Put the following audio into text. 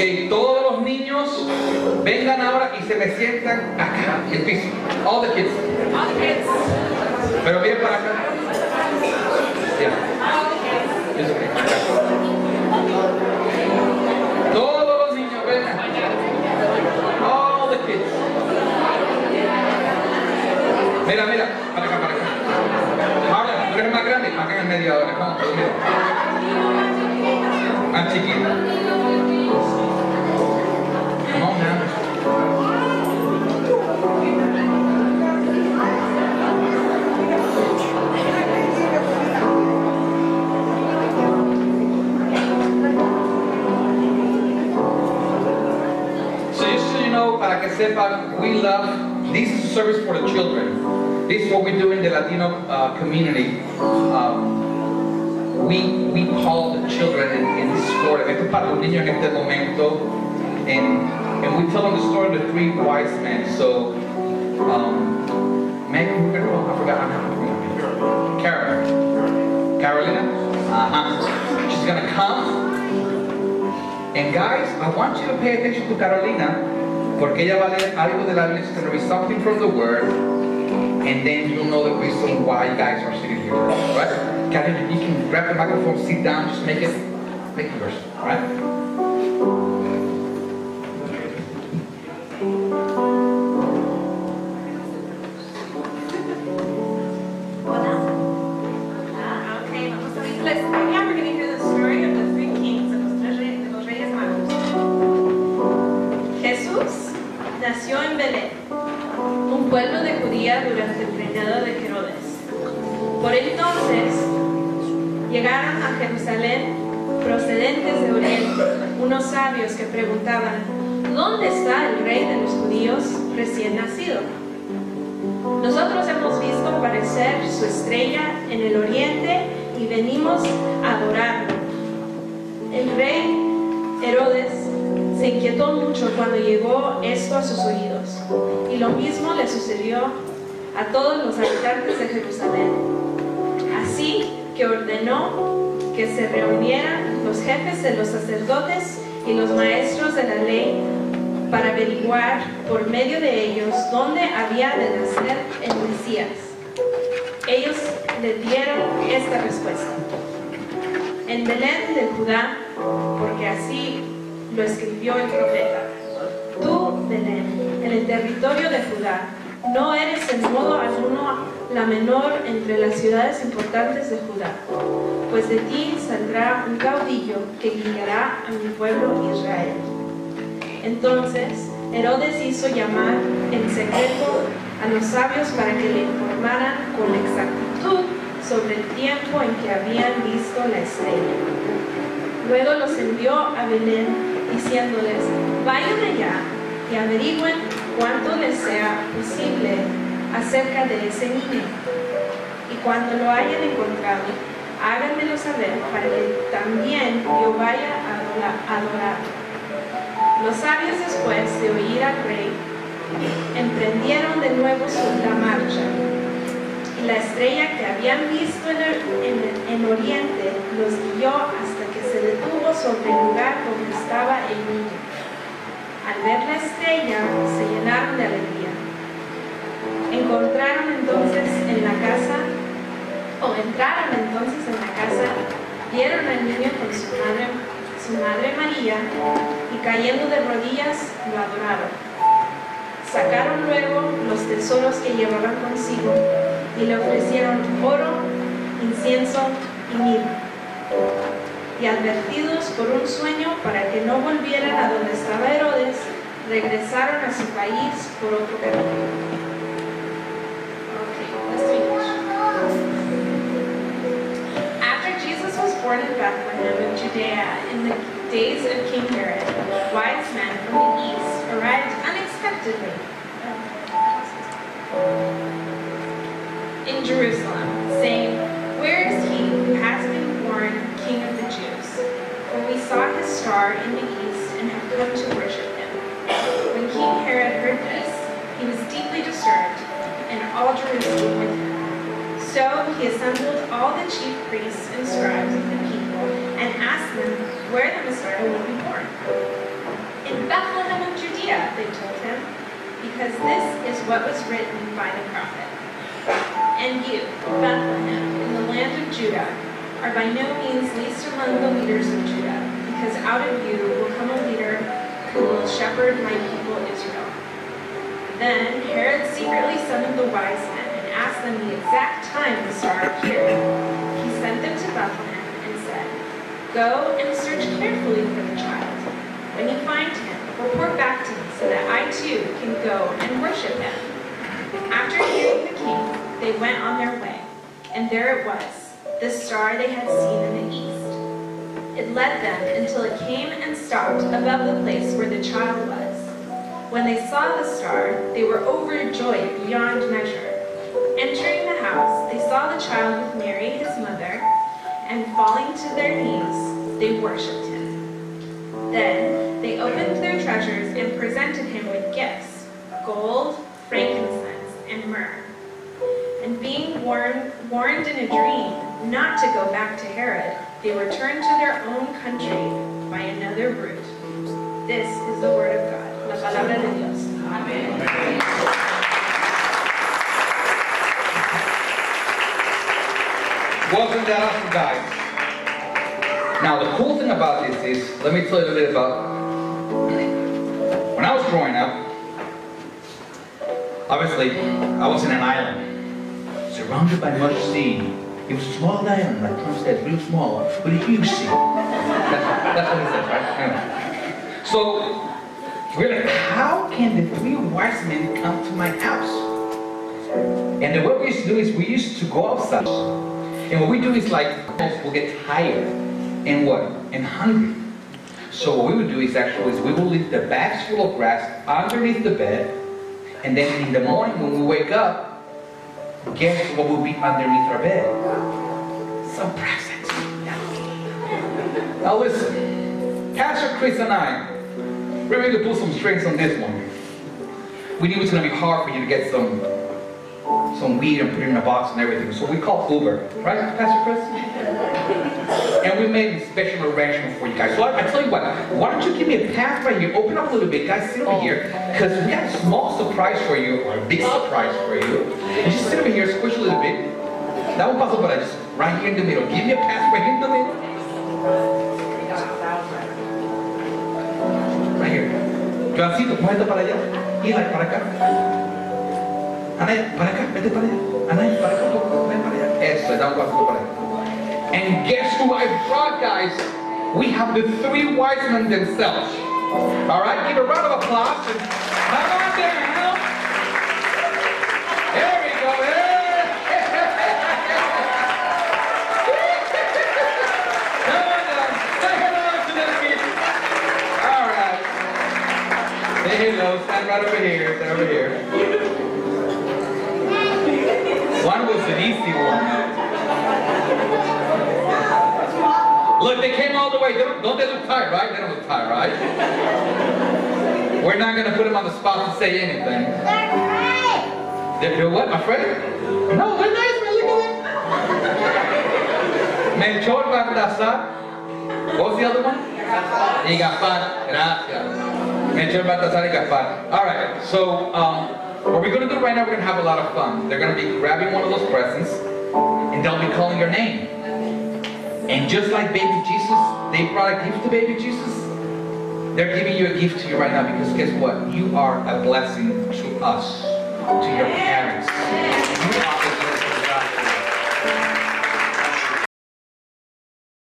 Que todos los niños vengan ahora y se me sientan acá, en el piso. All the kids. Pero bien para acá. Yeah. Para que we love, this service for the children. This is what we do in the Latino uh, community. Um, we, we call the children in, in this story. Esto es para los niños en este momento. And, and we tell them the story of the three wise men. So, um, gonna- I forgot her name. Carol. Carolina? Uh-huh. She's gonna come. And guys, I want you to pay attention to Carolina, porque ella va a leer algo de la Biblia. Going to be something from the Word, and then you'll know the reason why you guys are sitting here, right? Carolina, you can grab the microphone, sit down, just make it, make it yours, right? De Herodes. Por entonces llegaron a Jerusalén procedentes de Oriente unos sabios que preguntaban, ¿dónde está el rey de los judíos recién nacido? Nosotros hemos visto aparecer su estrella en el oriente y venimos a adorarlo. El rey Herodes se inquietó mucho cuando llegó esto a sus oídos. Y lo mismo le sucedió a todos los habitantes de Jerusalén. Así que ordenó que se reunieran los jefes de los sacerdotes y los maestros de la ley para averiguar por medio de ellos dónde había de nacer el Mesías. Ellos le dieron esta respuesta. En Belén de Judá, porque así lo escribió el profeta. Tú, Belén, en el territorio de Judá, no eres en modo alguno la menor entre las ciudades importantes de Judá, pues de ti saldrá un caudillo que guiará a mi pueblo Israel. Entonces Herodes hizo llamar en secreto a los sabios para que le informaran con exactitud sobre el tiempo en que habían visto la estrella. Luego los envió a Belén diciéndoles, vayan allá y averigüen cuánto les sea posible acerca de ese niño. Y cuando lo hayan encontrado, háganmelo saber para que también yo vaya a adorar- a adorarlo. Los sabios después de oír al rey, emprendieron de nuevo su la marcha. Y la estrella que habían visto en, el- en en oriente los guió hasta que se detuvo sobre el lugar donde estaba el niño. Al ver la estrella se llenaron de alegría. Encontraron entonces en la casa, o entraron entonces en la casa, vieron al niño con su madre, su madre María, y cayendo de rodillas lo adoraron. Sacaron luego los tesoros que llevaban consigo y le ofrecieron oro, incienso y mirra. Y advertidos por un sueño para que no volvieran a donde estaba Herodes, regresaron a su país por otro camino. After Jesus was born in Bethlehem of Judea in the days of King Herod, wise men from the east arrived unexpectedly in Jerusalem, star in the east and have come to worship him. When King Herod heard this, he was deeply disturbed, and all Jerusalem with him. So he assembled all the chief priests and scribes of the people and asked them where the Messiah would be born. In Bethlehem of Judea, they told him, because this is what was written by the prophet. And you, Bethlehem, in the land of Judah, are by no means least among the leaders of Judah, because out of you will come a leader who will shepherd my people Israel. Then Herod secretly summoned the wise men and asked them the exact time the star appeared. He sent them to Bethlehem and said, Go and search carefully for the child. When you find him, report back to me so that I too can go and worship him. After hearing the king, they went on their way, and there it was, the star they had seen in the east. It led them until it came and stopped above the place where the child was. When they saw the star, they were overjoyed beyond measure. Entering the house, they saw the child with Mary, his mother, and falling to their knees, they worshipped him. Then they opened their treasures and presented him with gifts gold, frankincense, and myrrh. And being warned, warned in a dream not to go back to Herod, they returned to their own country by another route. This is the word of God. La palabra de Dios. Amén. Wasn't that awesome, guys? Now, the cool thing about this is, let me tell you a little bit about when I was growing up. Obviously, I was in an island, surrounded by much sea. It was a small island, like Tom said, real small, but a huge sea. That's, that's what he says, right? So, we're like, how can the three wise men come to my house? And then what we used to do is we used to go outside. And what we do is like, we'll get tired and what? And hungry. So what we would do is actually is we will leave the bags full of grass underneath the bed. And then in the morning when we wake up, guess what will be underneath our bed? Some presents. Now listen, Pastor Chris and I, we're going to put some strings on this one. We knew it's going to be hard for you to get some some weed and put it in a box and everything. So we called Uber, right, Pastor Chris? And we made a special arrangement for you guys. So I, I tell you what, why don't you give me a pass right here? Open up a little bit, guys. Sit over oh. here, because we have a small surprise for you, or a big surprise for you. And just sit over here, squish a little bit. That one possible, but I just right here in the middle. Give me a pass right here in the middle. Right here. Juancito, muévete para allá. Eli, para acá. Anaya, para acá, vete para allá. Anaya, para acá un poco, ven para allá. Eso, da un paso para allá. And guess who I brought, guys? We have the three wise men themselves. All right, give a round of applause. And come on down. Way. Don't, don't they look tired, right? They don't look tired, right? We're not going to put them on the spot to say anything. They're, they're what, my friend? No, they're. Look at them. Melchor Baltasar. What was the other one? Y Gaspar. Gracias. Melchor Baltasar y Gaspar. All right, so um, what we're going to do right now, we're going to have a lot of fun. They're going to be grabbing one of those presents, and they'll be calling your name. And just like baby Jesus, they brought a gift to baby Jesus. They're giving you a gift to you right now because guess what? You are a blessing to us, to your parents.